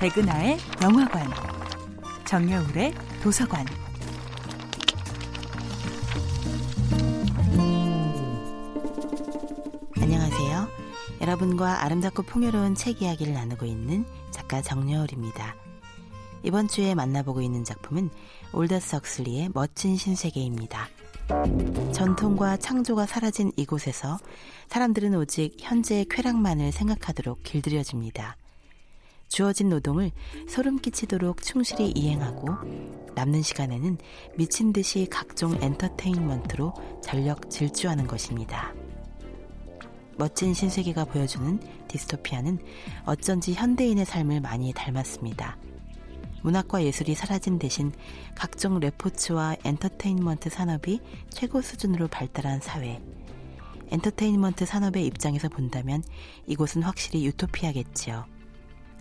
백은하의 영화관, 정여울의 도서관. 안녕하세요. 여러분과 아름답고 풍요로운 책 이야기를 나누고 있는 작가 정여울입니다. 이번 주에 만나보고 있는 작품은 올더스 헉슬리의 멋진 신세계입니다. 전통과 창조가 사라진 이곳에서 사람들은 오직 현재의 쾌락만을 생각하도록 길들여집니다. 주어진 노동을 소름 끼치도록 충실히 이행하고 남는 시간에는 미친 듯이 각종 엔터테인먼트로 전력 질주하는 것입니다. 멋진 신세계가 보여주는 디스토피아는 어쩐지 현대인의 삶을 많이 닮았습니다. 문학과 예술이 사라진 대신 각종 레포츠와 엔터테인먼트 산업이 최고 수준으로 발달한 사회. 엔터테인먼트 산업의 입장에서 본다면 이곳은 확실히 유토피아겠지요.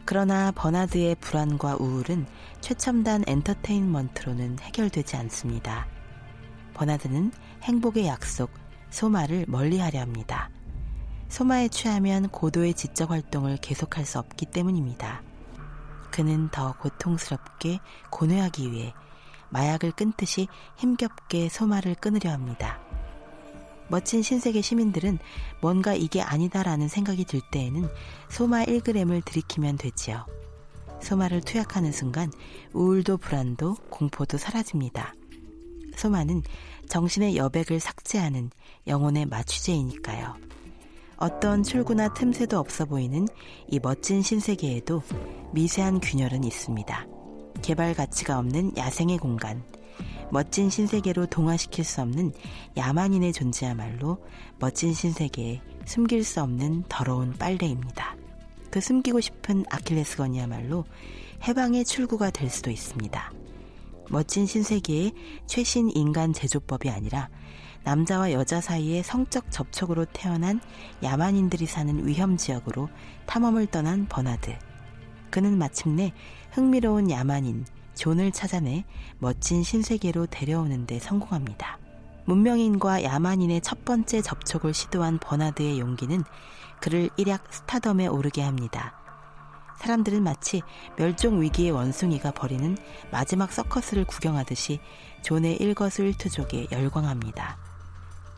그러나 버나드의 불안과 우울은 최첨단 엔터테인먼트로는 해결되지 않습니다. 버나드는 행복의 약속, 소마를 멀리 하려 합니다. 소마에 취하면 고도의 지적 활동을 계속할 수 없기 때문입니다. 그는 더 고통스럽게 고뇌하기 위해 마약을 끊듯이 힘겹게 소마를 끊으려 합니다. 멋진 신세계 시민들은 뭔가 이게 아니다라는 생각이 들 때에는 소마 1g을 들이키면 되지요. 소마를 투약하는 순간 우울도 불안도 공포도 사라집니다. 소마는 정신의 여백을 삭제하는 영혼의 마취제이니까요. 어떤 출구나 틈새도 없어 보이는 이 멋진 신세계에도 미세한 균열은 있습니다. 개발 가치가 없는 야생의 공간, 멋진 신세계로 동화시킬 수 없는 야만인의 존재야말로 멋진 신세계에 숨길 수 없는 더러운 빨래입니다. 그 숨기고 싶은 아킬레스건이야말로 해방의 출구가 될 수도 있습니다. 멋진 신세계의 최신 인간 제조법이 아니라 남자와 여자 사이의 성적 접촉으로 태어난 야만인들이 사는 위험 지역으로 탐험을 떠난 버나드. 그는 마침내 흥미로운 야만인 존을 찾아내 멋진 신세계로 데려오는데 성공합니다. 문명인과 야만인의 첫 번째 접촉을 시도한 버나드의 용기는 그를 일약 스타덤에 오르게 합니다. 사람들은 마치 멸종 위기의 원숭이가 벌이는 마지막 서커스를 구경하듯이 존의 일거수일투족에 열광합니다.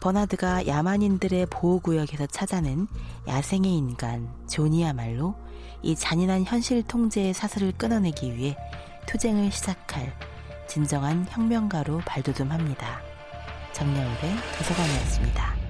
버나드가 야만인들의 보호구역에서 찾아낸 야생의 인간 존이야말로 이 잔인한 현실 통제의 사슬을 끊어내기 위해 투쟁을 시작할 진정한 혁명가로 발돋움합니다. 정여울의 도서관이었습니다.